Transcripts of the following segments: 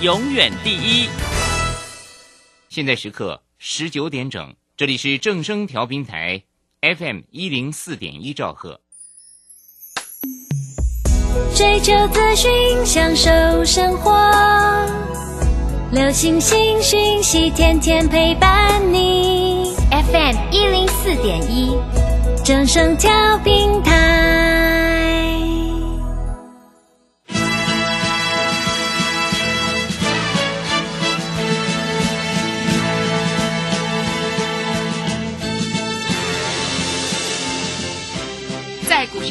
永远第一。现在时刻十九点整，这里是正声调频台 FM 一零四点一兆赫。追求资讯，享受生活，流星星讯息，天天陪伴你。FM 一零四点一，正声调频台。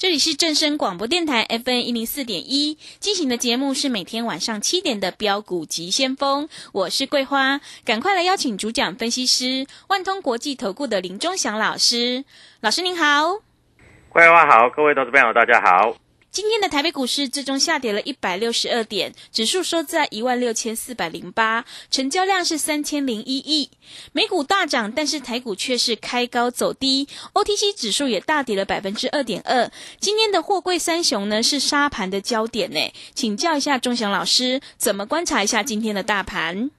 这里是正声广播电台 FM 一零四点一进行的节目是每天晚上七点的标股及先锋，我是桂花，赶快来邀请主讲分析师万通国际投顾的林忠祥老师，老师您好，桂花好，各位投资朋友大家好。今天的台北股市最终下跌了一百六十二点，指数收在一万六千四百零八，成交量是三千零一亿。美股大涨，但是台股却是开高走低，OTC 指数也大跌了百分之二点二。今天的货柜三雄呢是沙盘的焦点呢，请教一下钟祥老师，怎么观察一下今天的大盘？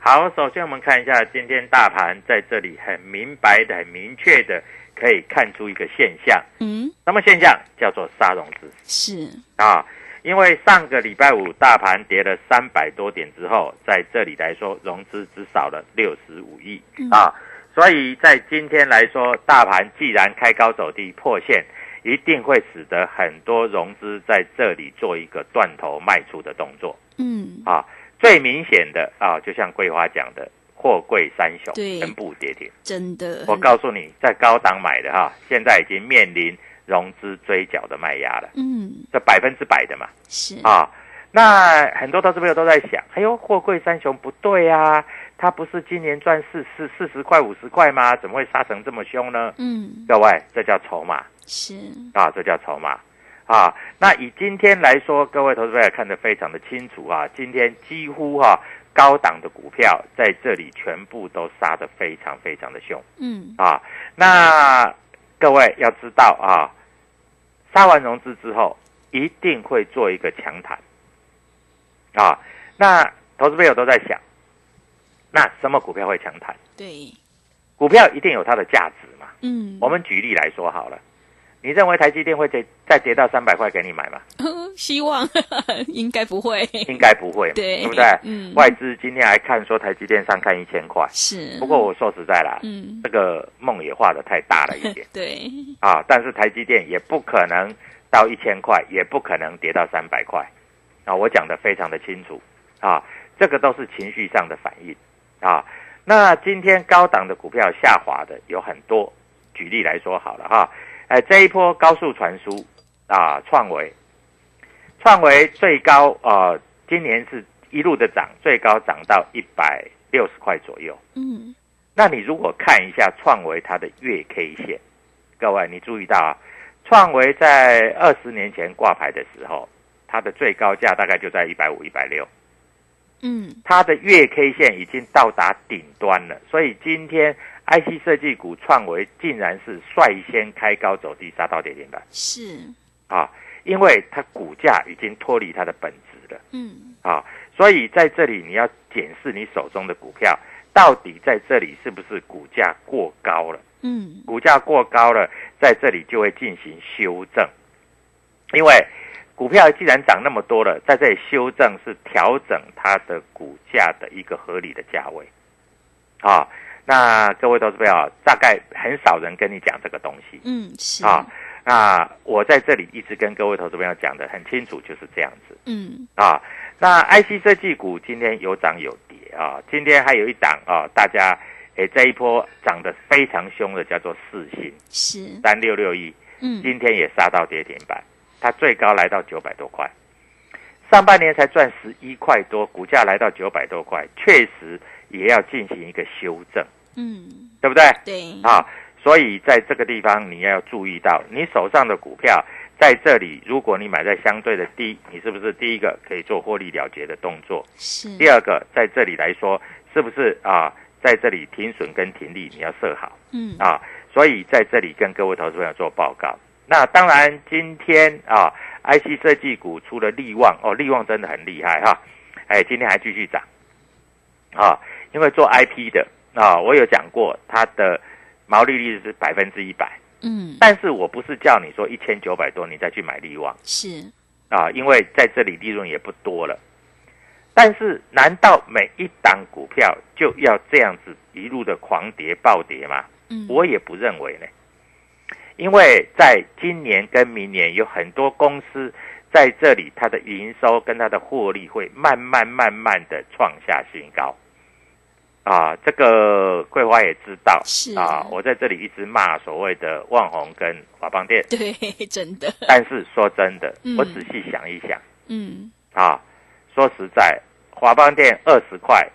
好，首先我们看一下今天大盘在这里很明白的、很明确的可以看出一个现象，嗯，什么现象？叫做杀融资是，啊。因为上个礼拜五大盘跌了三百多点之后，在这里来说融资只少了六十五亿啊，所以在今天来说，大盘既然开高走低破线，一定会使得很多融资在这里做一个断头卖出的动作嗯，啊。最明显的啊，就像桂花讲的，货柜三雄对全部跌停。真的，我告诉你，在高档买的哈，现在已经面临融资追缴的卖压了，嗯，这百分之百的嘛是，啊。那很多投资朋友都在想，哎呦，货柜三雄不对啊，他不是今年赚四四四十块五十块吗？怎么会杀成这么凶呢？嗯，各位，这叫筹码是，啊，这叫筹码啊。那以今天来说，各位投资朋友看得非常的清楚啊，今天几乎哈、高档的股票在这里全部都杀得非常非常的凶。嗯，啊，那各位要知道啊，杀完融资之后，一定会做一个强弹啊。那投资朋友都在想，那什么股票会强弹？对，股票一定有它的价值嘛。嗯，我们举例来说好了，你认为台积电会跌再跌到三百块给你买吗？希望应该不会，应该不会对，对不对？嗯。外资今天还看说台积电上看一千块，是，不过我说实在啦，嗯，这个梦也画的太大了一点。对，啊，但是台积电也不可能到一千块，也不可能跌到三百块，啊，我讲的非常的清楚，啊，这个都是情绪上的反应，啊，那今天高档的股票下滑的有很多，举例来说好了哈，哎，这一波高速传输啊，创维，创维最高啊、今年是一路的涨，最高涨到一百六十块左右，嗯，那你如果看一下创维它的月 K 线，各位你注意到啊，创维在二十年前挂牌的时候，它的最高价大概就在一百五、一百六，嗯，它的月 K 线已经到达顶端了，所以今天 IC 设计股创维竟然是率先开高走低，杀到跌停板是，啊，因为它股价已经脱离它的本质了。嗯，啊，所以在这里你要检视你手中的股票到底在这里是不是股价过高了。嗯，股价过高了，在这里就会进行修正，因为股票既然涨那么多了，在这里修正是调整它的股价的一个合理的价位。啊，那各位投资朋友，大概很少人跟你讲这个东西。嗯，是。啊，那我在这里一直跟各位投资朋友讲的很清楚，就是这样子。嗯。啊。那 IC 设计股今天有涨有跌啊，今天还有一档啊，大家诶这一波涨得非常凶的叫做四星是。三六六一，嗯。今天也杀到跌停板，它最高来到九百多块，上半年才赚十一块多，股价来到九百多块，确实也要进行一个修正，嗯对不对？对啊，所以在这个地方你要注意到，你手上的股票在这里，如果你买在相对的低，你是不是第一个可以做获利了结的动作？是第二个，在这里来说，是不是啊？在这里停损跟停利你要设好嗯啊，所以在这里跟各位投资朋友做报告。那当然，今天啊，IC 设计股出了利旺哦，利旺真的很厉害哈，哎，今天还继续涨啊，因为做 IP 的啊，我有讲过它的毛利率是百分之一百，嗯但是我不是叫你说一千九百多你再去买利旺是啊，因为在这里利润也不多了。但是，难道每一档股票就要这样子一路的狂跌暴跌吗？嗯我也不认为呢，因为在今年跟明年有很多公司在这里，它的营收跟它的获利会慢慢慢慢的创下新高。啊，这个桂花也知道是。啊，我在这里一直骂所谓的万红跟华邦店，对真的。但是说真的嗯，我仔细想一想嗯。啊，说实在，华邦店二十块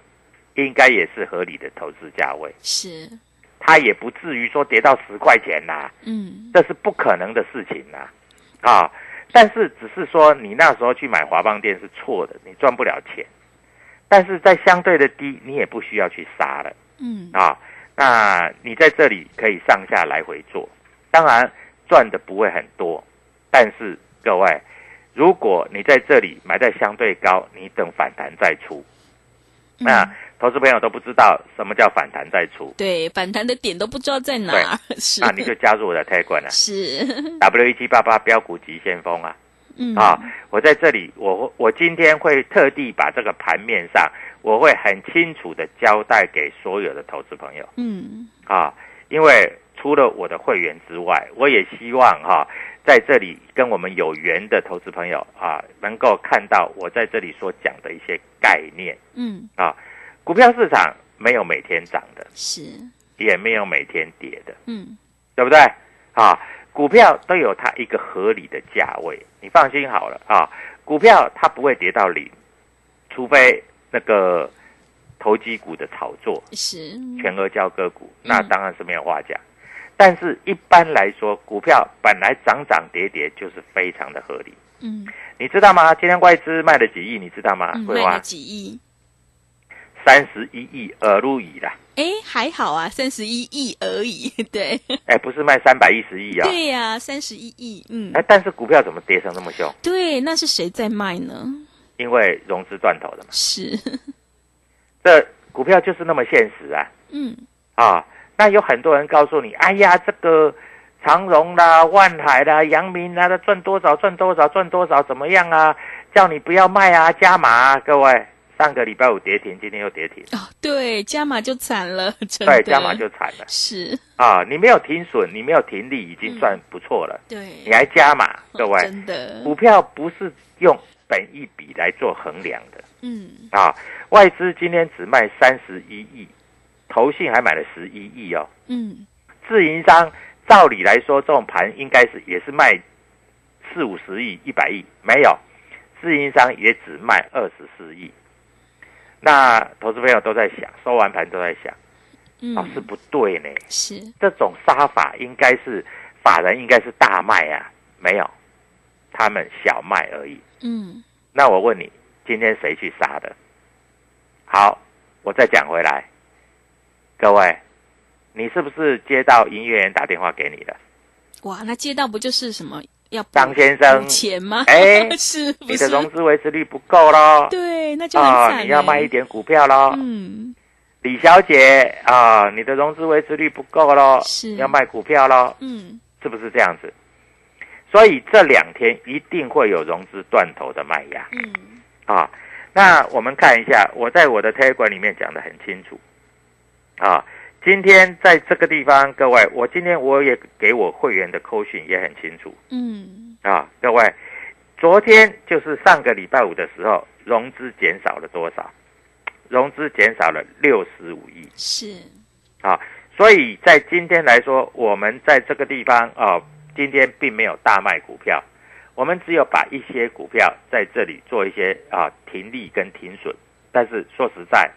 应该也是合理的投资价位，是。它也不至于说跌到十块钱呐、嗯。这是不可能的事情呐、啊，但是只是说你那时候去买华邦店是错的，你赚不了钱。但是在相对的低，你也不需要去杀了。嗯。啊。那你在这里可以上下来回做，当然赚的不会很多，但是各位，如果你在这里买在相对高，你等反弹再出。那嗯投资朋友都不知道什么叫反弹再出，对反弹的点都不知道在哪 是。那你就加入我的 t a g 了是，W 一七八八标股急先锋啊。嗯。啊，我在这里，我我今天会特地把这个盘面上，我会很清楚的交代给所有的投资朋友。嗯。啊，因为除了我的会员之外，我也希望哈、在这里跟我们有缘的投资朋友啊，能够看到我在这里所讲的一些概念。嗯。啊。股票市场没有每天涨的，是。也没有每天跌的，嗯。对不对？啊，股票都有它一个合理的价位，你放心好了啊，股票它不会跌到零，除非那个投机股的炒作，是。全额交割股，那当然是没有话讲。但是一般来说，股票本来涨涨跌跌就是非常的合理，嗯。你知道吗？今天外资卖了几亿，你知道吗？卖了几亿三十一亿耳入矣啦，哎还好啊三十一亿而已 对哎，不是卖三百一十亿啊，对呀三十一亿嗯哎，但是股票怎么跌成那么凶？对那是谁在卖呢因为融资断头的嘛，是 这股票就是那么现实啊嗯啊！那有很多人告诉你，哎呀，这个长荣啦、万海啦、阳明啦，它赚多少赚多少赚多少怎么样啊？叫你不要卖啊，加码啊！各位，上个礼拜五跌停，今天又跌停，哦对加码就惨了 对，加码就惨了。是。啊！你没有停损，你没有停利，已经算不错了，对。你还加码，各哦位，真的。股票不是用本一笔来做衡量的。嗯。啊，外资今天只卖三十一亿，投信还买了十一亿哦。嗯。自营商照理来说，这种盘应该是也是卖四五十亿、一百亿，没有，自营商也只卖二十四亿。那投资朋友都在想，收完盘都在想，嗯老师不对呢，是这种杀法应该是法人应该是大卖啊，没有，他们小卖而已。嗯那我问你，今天谁去杀的？好，我再讲回来，各位，你是不是接到营业员打电话给你的？哇那接到不就是什么要张先生，钱吗哎 是不你的融资维持率不够咯，对那就很啊，惨你要欸卖一点股票咯。嗯李小姐啊，你的融资维持率不够咯，是你要卖股票咯，嗯是不是这样子？所以这两天一定会有融资断头的卖压嗯，啊。那我们看一下，我在我的 Telegram 里面讲的很清楚啊。今天在这个地方，各位，我今天我也给我会员的扣讯也很清楚。嗯，啊，各位，昨天就是上个礼拜五的时候，融资减少了多少？融资减少了六十五亿。是，啊，所以在今天来说，我们在这个地方啊，今天并没有大卖股票，我们只有把一些股票在这里做一些啊停利跟停损，但是说实在，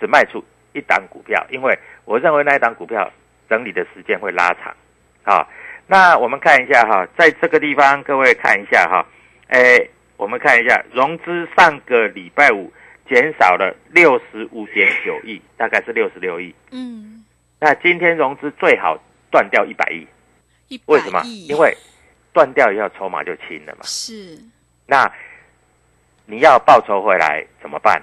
只卖出一档股票，因为我认为那一档股票整理的时间会拉长啊。那我们看一下哈，在这个地方，各位看一下哈，诶，我们看一下融资上个礼拜五减少了六十五点九亿，大概是六十六亿。嗯，那今天融资最好断掉一百亿，为什么？亿因为断掉以后筹码就轻了嘛。是，那你要报酬回来怎么办？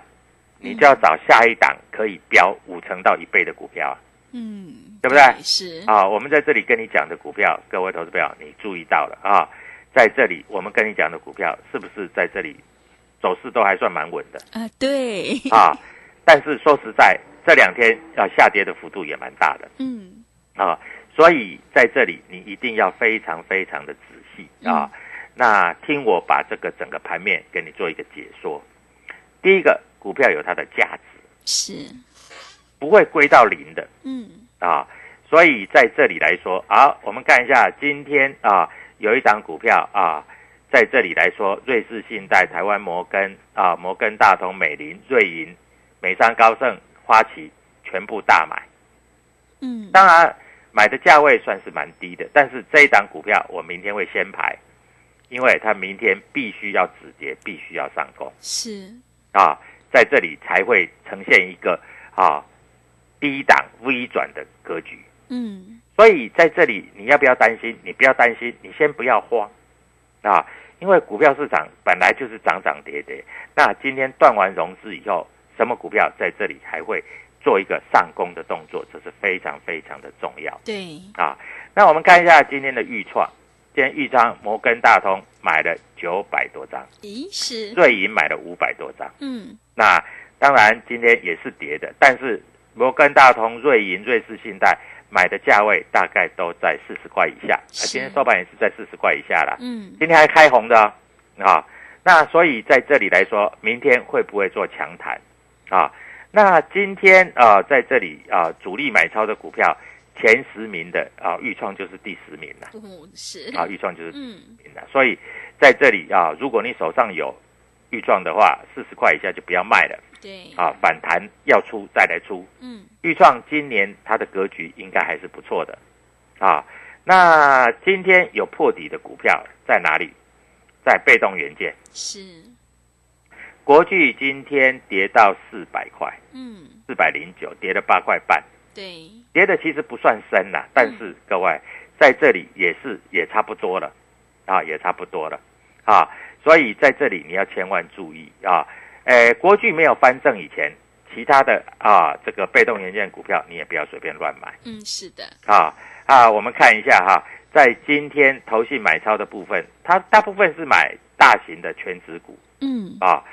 你就要找下一档可以飙五成到一倍的股票啊！嗯，对不对是，啊，我们在这里跟你讲的股票，各位投资朋友，你注意到了啊，在这里我们跟你讲的股票，是不是在这里走势都还算蛮稳的啊，对，啊？但是说实在，这两天要下跌的幅度也蛮大的嗯，啊，所以在这里你一定要非常非常的仔细啊。那听我把这个整个盘面给你做一个解说。第一个，股票有它的价值，是，不会归到零的。嗯，啊，所以在这里来说，好，我们看一下今天啊，有一档股票啊，在这里来说，瑞士信贷、台湾摩根啊、摩根大通、美林、瑞银、美商高盛、花旗全部大买。嗯，当然，买的价位算是蛮低的，但是这一档股票我明天会先排，因为它明天必须要止跌，必须要上攻。是，啊，在这里才会呈现一个啊低档 V 转的格局。嗯，所以在这里你要不要担心？你不要担心，你先不要慌啊，因为股票市场本来就是涨涨跌跌。那今天断完融资以后，什么股票在这里还会做一个上攻的动作？这是非常非常的重要对，啊。那我们看一下今天的预创，今天预创摩根大通买了九百多张，咦，是，瑞银买了五百多张。嗯，那当然今天也是跌的，但是摩根大通、瑞银、瑞士信贷买的价位大概都在四十块以下，啊，今天收盘也是在四十块以下啦。嗯，今天还开红的哦。啊，那所以在这里来说，明天会不会做强弹？啊？那今天啊，在这里啊，主力买超的股票前十名的啊，豫创就是第十名了。哦，是，啊，豫创就是嗯，名了。所以在这里啊，如果你手上有豫创的话，四十块以下就不要卖了。对，啊，反弹要出再来出。嗯，豫创今年它的格局应该还是不错的，啊，那今天有破底的股票在哪里？在被动元件，是，国巨今天跌到四百块，嗯，四百零九，跌了八块半，对，跌的其实不算深啦，但是各位在这里也是也差不多了，啊，也差不多了，啊，所以在这里你要千万注意啊，诶，国巨没有翻正以前，其他的啊这个被动元件股票你也不要随便乱买。嗯，是的，啊啊，我们看一下哈，在今天投信买超的部分，它大部分是买大型的全指股。嗯，啊，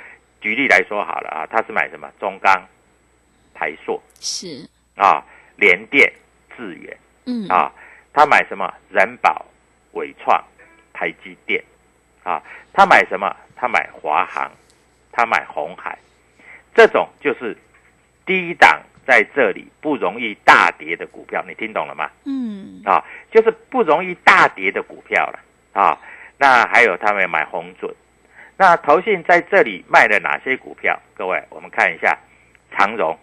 举例来说好了啊，它是买什么？中钢、台塑是，啊、联电、智源。嗯，啊，他买什么？人保、伟创、台积电，啊，他买什么？他买华航，他买红海，这种就是低档在这里不容易大跌的股票，你听懂了吗？嗯，啊，就是不容易大跌的股票了啊。那还有他们买红准，那投信在这里卖了哪些股票？各位，我们看一下，长荣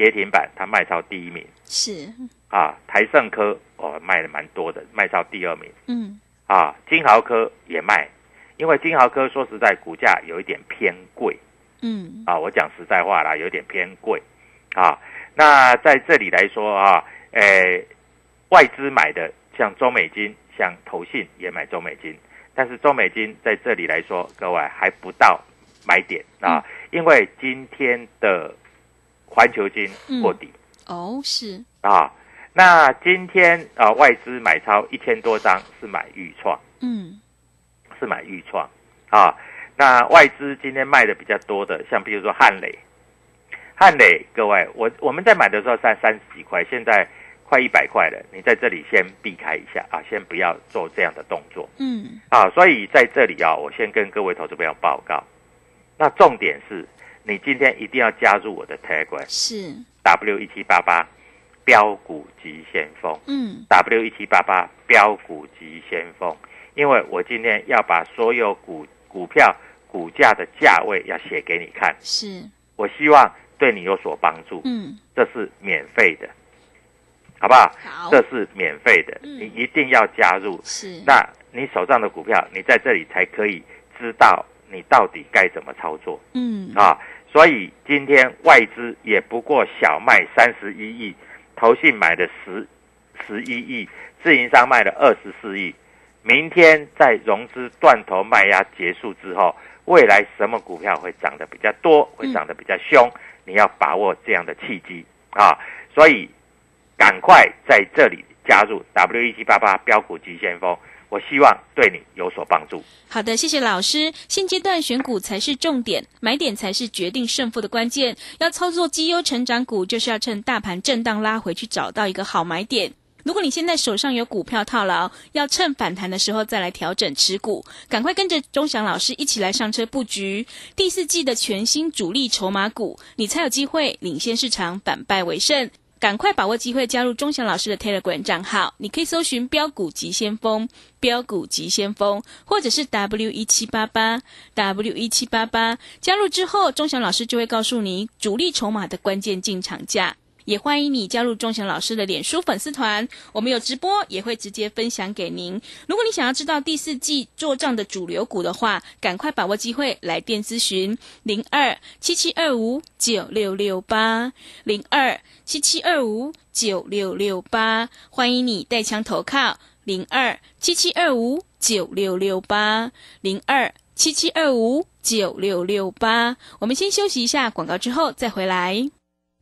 跌停板，它卖超第一名。是，啊，台盛科哦卖的蛮多的，卖超第二名。嗯，啊。金豪科也卖，因为金豪科说实在股价有一点偏贵。嗯，啊，我讲实在话啦，有点偏贵。啊。那在这里来说啊，诶，外资买的像中美金，像投信也买中美金，但是中美金在这里来说，各位还不到买点。啊，因为今天的环球金破底。哦，是，啊，那今天啊、外资买超一千多张是买豫创，嗯，是买豫创。啊。那外资今天卖的比较多的，像比如说汉磊，汉磊，各位，我我们在买的时候三三十几块，现在快一百块了，你在这里先避开一下啊，先不要做这样的动作。嗯，啊。所以在这里啊，我先跟各位投资朋友报告，那重点是你今天一定要加入我的 Telegram 是，W 一七八八标股急先锋。嗯，W 一七八八标股急先锋，因为我今天要把所有股股票股价的价位要写给你看，是，我希望对你有所帮助，嗯，这是免费的，好不好？好，这是免费的，嗯。你一定要加入。是，那你手上的股票，你在这里才可以知道你到底该怎么操作嗯，啊！所以今天外资也不过小卖三十一亿，投信买的十十一亿，自营商卖了二十四亿。明天在融资断头卖压结束之后，未来什么股票会涨得比较多，会涨得比较凶？你要把握这样的契机啊！所以赶快在这里加入 W 一七八八标股急先锋，我希望对你有所帮助。好的，谢谢老师。现阶段选股才是重点，买点才是决定胜负的关键。要操作绩优成长股，就是要趁大盘震荡拉回去找到一个好买点。如果你现在手上有股票套牢，要趁反弹的时候再来调整持股，赶快跟着钟祥老师一起来上车布局第四季的全新主力筹码股，你才有机会领先市场，反败为胜。赶快把握机会，加入钟祥老师的 Telegram 账号，你可以搜寻“标股急先锋”、“标股急先锋”，或者是 W 一七八八 W 一七八八。加入之后，钟祥老师就会告诉你主力筹码的关键进场价。也欢迎你加入钟祥老师的脸书粉丝团，我们有直播，也会直接分享给您。如果你想要知道第四季做账的主流股的话，赶快把握机会来电咨询零二七七二五九六六八零二七七二五九六六八，欢迎你带枪投靠零二七七二五九六六八零二七七二五九六六八。我们先休息一下广告，之后再回来。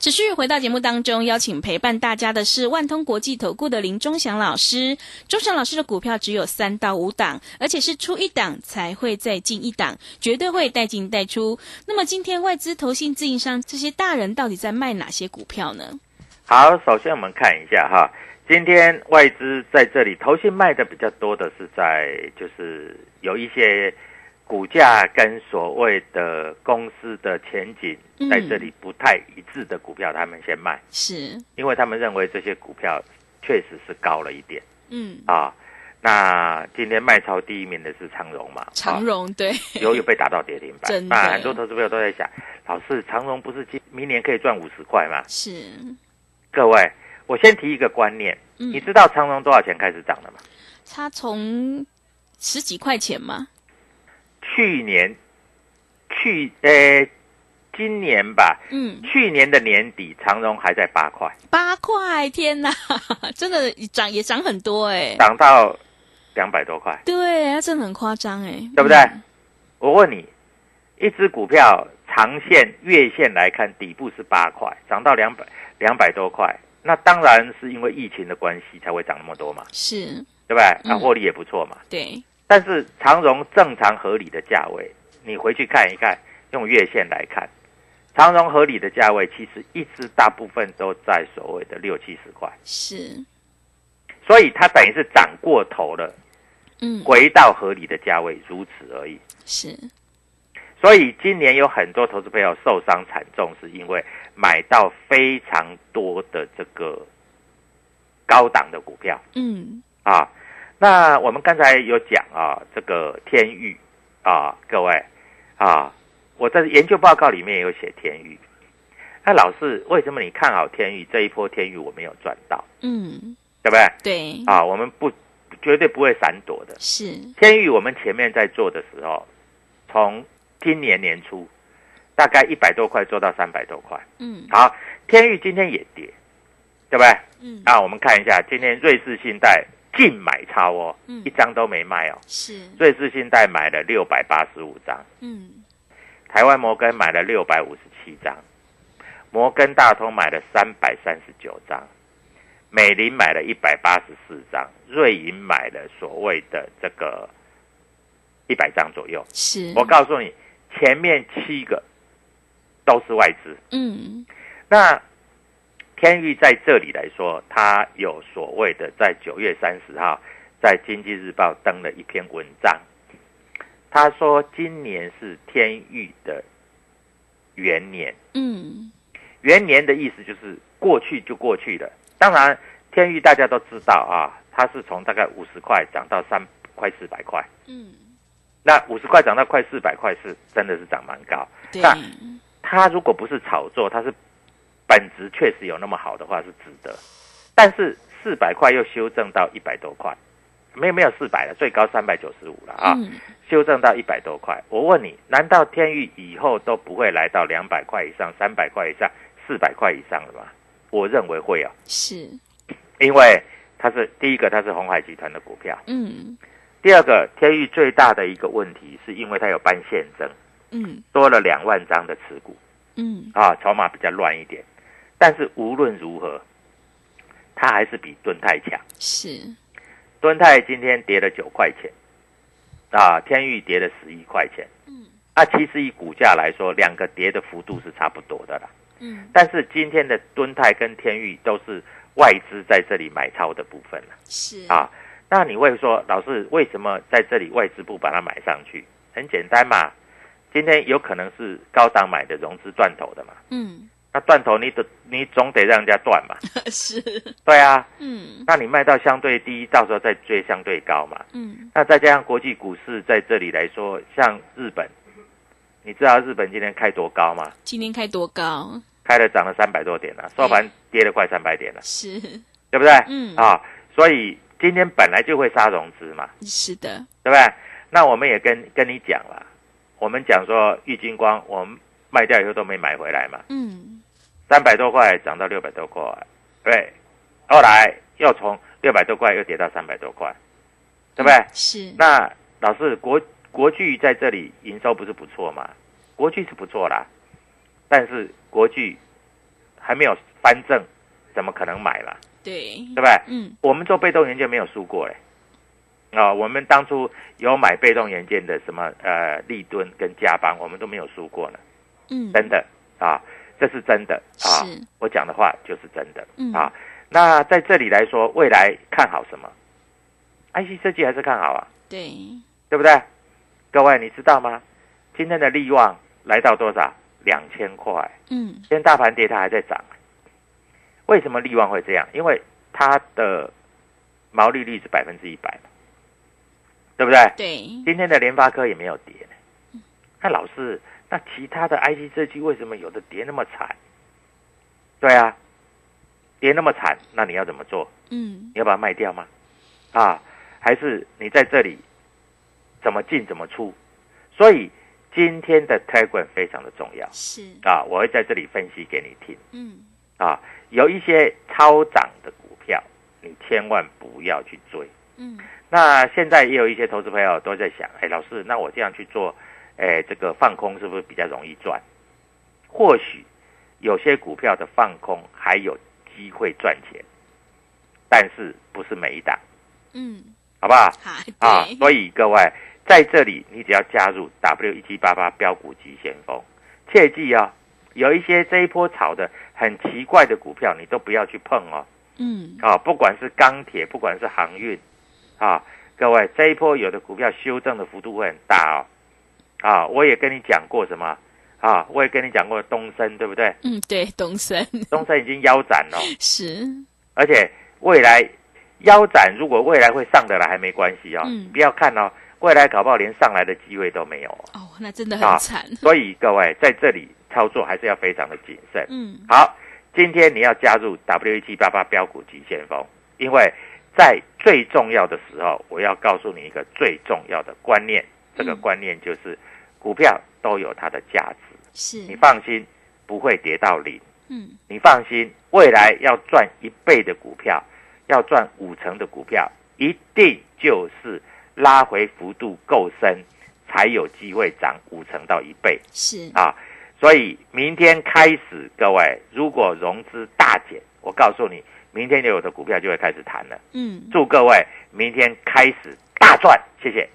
持续回到节目当中，邀请陪伴大家的是万通国际投顾的林忠祥老师。忠祥老师的股票只有三到五档，而且是出一档才会再进一档，绝对会带进带出。那么今天外资、投信、自营商这些大人到底在卖哪些股票呢？好，首先我们看一下哈，今天外资在这里投信卖的比较多的是在就是有一些股价跟所谓的公司的前景嗯在这里不太一致的股票，他们先卖，是，因为他们认为这些股票确实是高了一点嗯，啊。那今天卖超第一名的是长荣嘛？长荣对，有有被打到跌停板那很多投资朋友都在想，老师长荣不是今明年可以赚五十块吗？是，各位，我先提一个观念，嗯你知道长荣多少钱开始涨的吗？它从十几块钱吗？去年，去呃，今年吧，嗯，去年的年底，长荣还在八块，八块，天哪，真的涨也涨很多哎、涨到两百多块，对，它真的很夸张哎，对不对？嗯。我问你，一只股票长线、月线来看，底部是八块，涨到两百两百多块，那当然是因为疫情的关系才会涨那么多嘛，是，对不对？那嗯。获利也不错嘛。对，但是长荣正常合理的价位，你回去看一看，用月线来看，长荣合理的价位其实一直大部分都在所谓的六七十块，是，所以它等于是涨过头了，嗯，回到合理的价位，如此而已。是，所以今年有很多投资朋友受伤惨重，是因为买到非常多的这个高档的股票。嗯，啊，那我们刚才有讲啊，这个天域啊，各位啊，我在研究报告里面也有写天域。那老师，为什么你看好天域这一波天域我没有赚到，嗯，对不对？对，啊，我们不绝对不会闪躲的。是，天域我们前面在做的时候，从今年年初大概一百多块做到三百多块。嗯好，天域今天也跌，对不对？嗯，啊，我们看一下今天瑞士信贷净买超哦，嗯。一张都没卖哦。是，瑞士信贷买了六百八十五张，嗯。台湾摩根买了六百五十七张，摩根大通买了三百三十九张，美林买了一百八十四张，瑞银买了所谓的这个一百张左右。是，我告诉你，前面七个都是外资。嗯。那天域在这里来说，它有所谓的在九月三十号在《经济日报》登了一篇文章，他说今年是天域的元年。嗯元年的意思就是过去就过去了。当然，天域大家都知道啊，它是从大概五十块涨到三快四百块。嗯，那五十块涨到快四百块是真的是涨蛮高。对，那它如果不是炒作，它是本质确实有那么好的话是值得。但是四百块又修正到一百多块，没有没有四百了，最高三百九十五了啊，嗯修正到一百多块。我问你，难道天域以后都不会来到两百块以上、三百块以上、四百块以上了吗？我认为会啊，是，因为它是第一个，它是红海集团的股票；嗯第二个，天域最大的一个问题是因为它有办现增，嗯多了两万张的持股。嗯啊，筹码比较乱一点。但是无论如何，它还是比敦泰强。是，敦泰今天跌了九块钱，啊，天域跌了十一块钱。嗯啊，其实以股价来说，两个跌的幅度是差不多的啦。嗯但是今天的敦泰跟天域都是外资在这里买超的部分了是，啊。那你会说，老师为什么在这里外资不把它买上去？很简单嘛，今天有可能是高档买的融资断头的嘛。嗯那断头你得你总得让人家断嘛，是，对啊，嗯那你卖到相对低，到时候再追相对高嘛。嗯那再加上国际股市在这里来说，像日本，你知道日本今天开多高吗？今天开多高？开了涨了三百多点了，收盘跌了快三百点了，是，对不对？嗯啊，所以今天本来就会杀融资嘛，是的，对不对？那我们也跟跟你讲了，我们讲说玉金光，我们卖掉以后都没买回来嘛，嗯三百多块涨到六百多块，对，后来又从六百多块又跌到三百多块，对不对？是，那老师国国巨在这里营收不是不错吗？国巨是不错啦，但是国巨还没有翻正，怎么可能买啦？对，对不对？嗯我们做被动元件没有输过嘞。啊、我们当初有买被动元件的什么呃立敦跟嘉邦，我们都没有输过呢，嗯，真的啊，这是真的啊，我讲的话就是真的嗯啊。那在这里来说，未来看好什么？IC 设计还是看好啊，对，对不对？各位你知道吗？今天的利旺来到多少？两千块。嗯今天大盘跌，它还在涨。为什么利旺会这样？因为它的毛利率是百分之一百嘛，对不对？对，今天的联发科也没有跌呢。那老师，那其他的 IC 设计为什么有的跌那么惨？对啊，跌那么惨，那你要怎么做？嗯你要把它卖掉吗？啊，还是你在这里怎么进怎么出？所以今天的 Telegram 非常的重要是，啊，我会在这里分析给你听嗯啊。有一些超涨的股票，你千万不要去追。嗯那现在也有一些投资朋友都在想，哎，老师，那我这样去做，哎，这个放空是不是比较容易赚？或许有些股票的放空还有机会赚钱，但是不是每一档，嗯，好不好？好，啊，对，所以各位在这里，你只要加入 W 一七八八标股急先锋，切记啊、有一些这一波炒的很奇怪的股票，你都不要去碰哦。嗯啊，不管是钢铁，不管是航运，啊，各位这一波有的股票修正的幅度会很大哦。啊，我也跟你讲过什么？啊，我也跟你讲过东升，对不对？嗯，对，东升。东升已经腰斩了，是，而且未来腰斩，如果未来会上得来还没关系哦，嗯。不要看哦，未来搞不好连上来的机会都没有哦。哦，那真的啊很惨，所以各位在这里操作还是要非常的谨慎。嗯，好，今天你要加入 W 一七八八标股急先锋，因为在最重要的时候，我要告诉你一个最重要的观念，这个嗯。观念就是股票都有它的价值，是，你放心，不会跌到零。嗯，你放心，未来要赚一倍的股票，要赚五成的股票，一定就是拉回幅度够深，才有机会涨五成到一倍是，啊！所以明天开始，各位如果融资大减，我告诉你，明天就有的股票就会开始谈了。嗯。祝各位明天开始大赚，谢谢。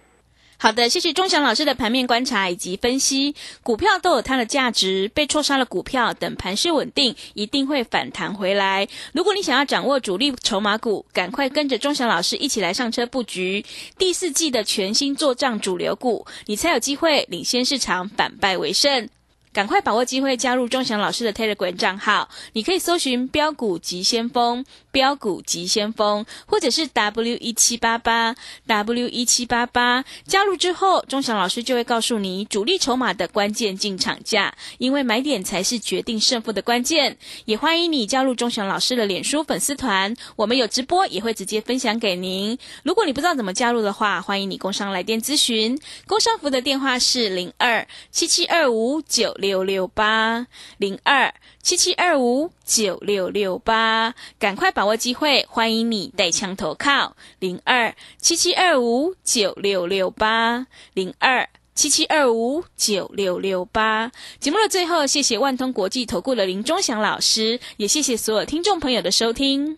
好的，谢谢钟祥老师的盘面观察以及分析。股票都有它的价值，被错杀的股票等盘势稳定，一定会反弹回来。如果你想要掌握主力筹码股，赶快跟着钟祥老师一起来上车布局第四季的全新做账主流股，你才有机会领先市场，反败为胜。赶快把握机会加入钟祥老师的 Telegram 账号，你可以搜寻“标股急先锋”、“标股急先锋”，或者是 W 一七八八 W 一七八八。加入之后，钟祥老师就会告诉你主力筹码的关键进场价，因为买点才是决定胜负的关键。也欢迎你加入钟祥老师的脸书粉丝团，我们有直播，也会直接分享给您。如果你不知道怎么加入的话，欢迎你工商来电咨询，工商服的电话是零二七七二五九六六八零二七七二五九六六八，赶快把握机会，欢迎你带枪投靠零二七七二五九六六八零二。七七二五九六六八。节目的最后，谢谢万通国际投顾的林忠祥老师，也谢谢所有听众朋友的收听。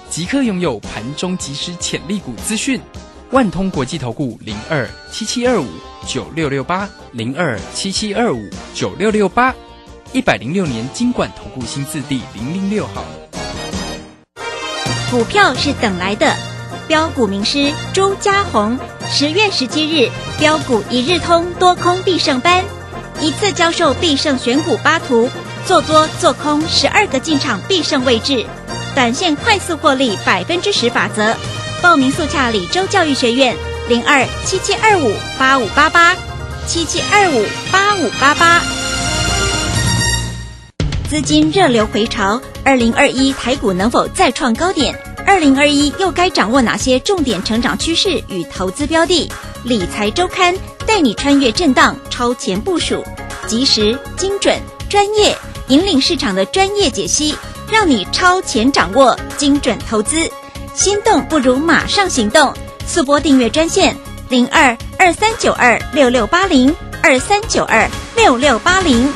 即刻拥有盘中即时潜力股资讯。万通国际投顾零二七七二五九六六八零二七七二五九六六八，一百零六年经管投顾新字第零零六号。股票是等来的，标股名师朱家红，十月十七日标股一日通多空必胜班，一次教授必胜选股八图，做多做空十二个进场必胜位置，短线快速获利百分之十法则。报名速洽李州教育学院零二七七二五八五八八七七二五八五八八。资金热流回潮，二零二一台股能否再创高点？二零二一又该掌握哪些重点成长趋势与投资标的？理财周刊带你穿越震荡，超前部署，及时、精准、专业，引领市场的专业解析，让你超前掌握精准投资。心动不如马上行动，速拨订阅专线零二二三九二六六八零二三九二六六八零。